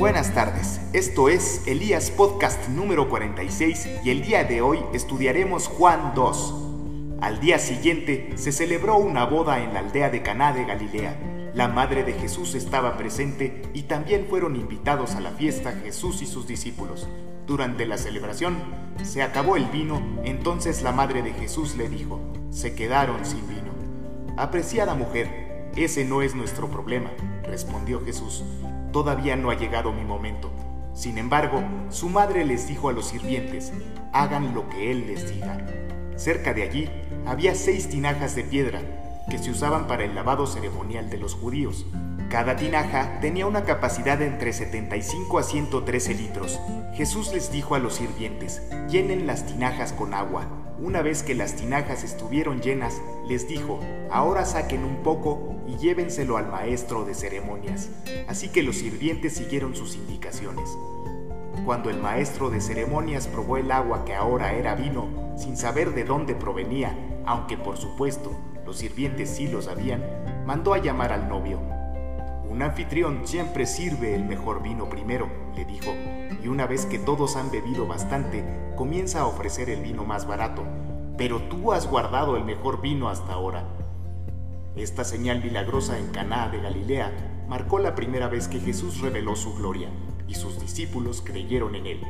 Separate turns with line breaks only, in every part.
Buenas tardes, esto es Elías Podcast número 46 y el día de hoy estudiaremos Juan 2. Al día siguiente se celebró una boda en la aldea de Caná de Galilea. La madre de Jesús estaba presente y también fueron invitados a la fiesta Jesús y sus discípulos. Durante la celebración se acabó el vino, entonces la madre de Jesús le dijo, se quedaron sin vino. Apreciada mujer, ese no es nuestro problema, respondió Jesús. Todavía no ha llegado mi momento. Sin embargo, su madre les dijo a los sirvientes, hagan lo que él les diga. Cerca de allí había seis tinajas de piedra que se usaban para el lavado ceremonial de los judíos. Cada tinaja tenía una capacidad de entre 75 a 113 litros. Jesús les dijo a los sirvientes, llenen las tinajas con agua. Una vez que las tinajas estuvieron llenas, les dijo, ahora saquen un poco y llévenselo al maestro de ceremonias. Así que los sirvientes siguieron sus indicaciones. Cuando el maestro de ceremonias probó el agua que ahora era vino, sin saber de dónde provenía, aunque por supuesto los sirvientes sí lo sabían, mandó a llamar al novio. Un anfitrión siempre sirve el mejor vino primero, le dijo, y una vez que todos han bebido bastante, comienza a ofrecer el vino más barato. Pero tú has guardado el mejor vino hasta ahora. Esta señal milagrosa en Caná de Galilea marcó la primera vez que Jesús reveló su gloria, y sus discípulos creyeron en él.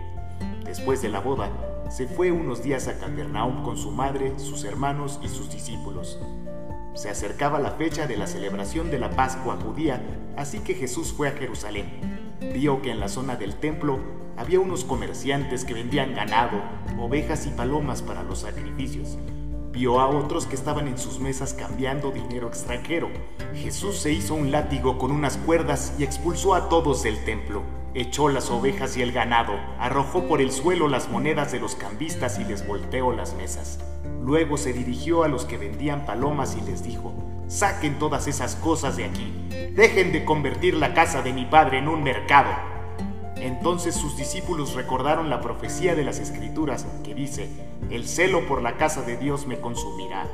Después de la boda, se fue unos días a Capernaum con su madre, sus hermanos y sus discípulos. Se acercaba la fecha de la celebración de la Pascua judía, así que Jesús fue a Jerusalén. Vio que en la zona del templo había unos comerciantes que vendían ganado, ovejas y palomas para los sacrificios. Vio a otros que estaban en sus mesas cambiando dinero extranjero. Jesús se hizo un látigo con unas cuerdas y expulsó a todos del templo. Echó las ovejas y el ganado, arrojó por el suelo las monedas de los cambistas y les volteó las mesas. Luego se dirigió a los que vendían palomas y les dijo, saquen todas esas cosas de aquí, dejen de convertir la casa de mi padre en un mercado. Entonces sus discípulos recordaron la profecía de las escrituras que dice, el celo por la casa de Dios me consumirá.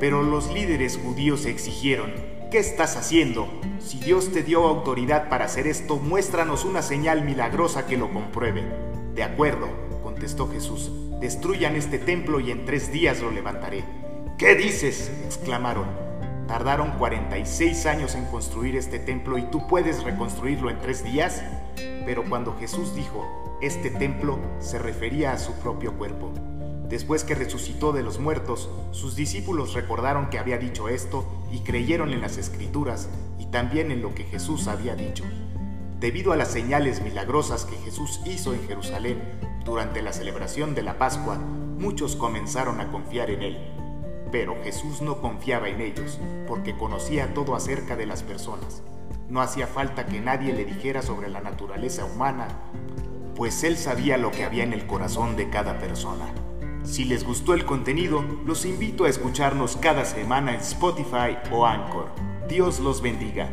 Pero los líderes judíos exigieron, ¿qué estás haciendo? Si Dios te dio autoridad para hacer esto, muéstranos una señal milagrosa que lo compruebe. De acuerdo, contestó Jesús, destruyan este templo y en tres días lo levantaré. ¿Qué dices? exclamaron. Tardaron 46 años en construir este templo y tú puedes reconstruirlo en tres días. Pero cuando Jesús dijo, este templo se refería a su propio cuerpo. Después que resucitó de los muertos, sus discípulos recordaron que había dicho esto y creyeron en las escrituras y también en lo que Jesús había dicho. Debido a las señales milagrosas que Jesús hizo en Jerusalén durante la celebración de la Pascua, muchos comenzaron a confiar en Él. Pero Jesús no confiaba en ellos, porque conocía todo acerca de las personas. No hacía falta que nadie le dijera sobre la naturaleza humana, pues Él sabía lo que había en el corazón de cada persona. Si les gustó el contenido, los invito a escucharnos cada semana en Spotify o Anchor. Dios los bendiga.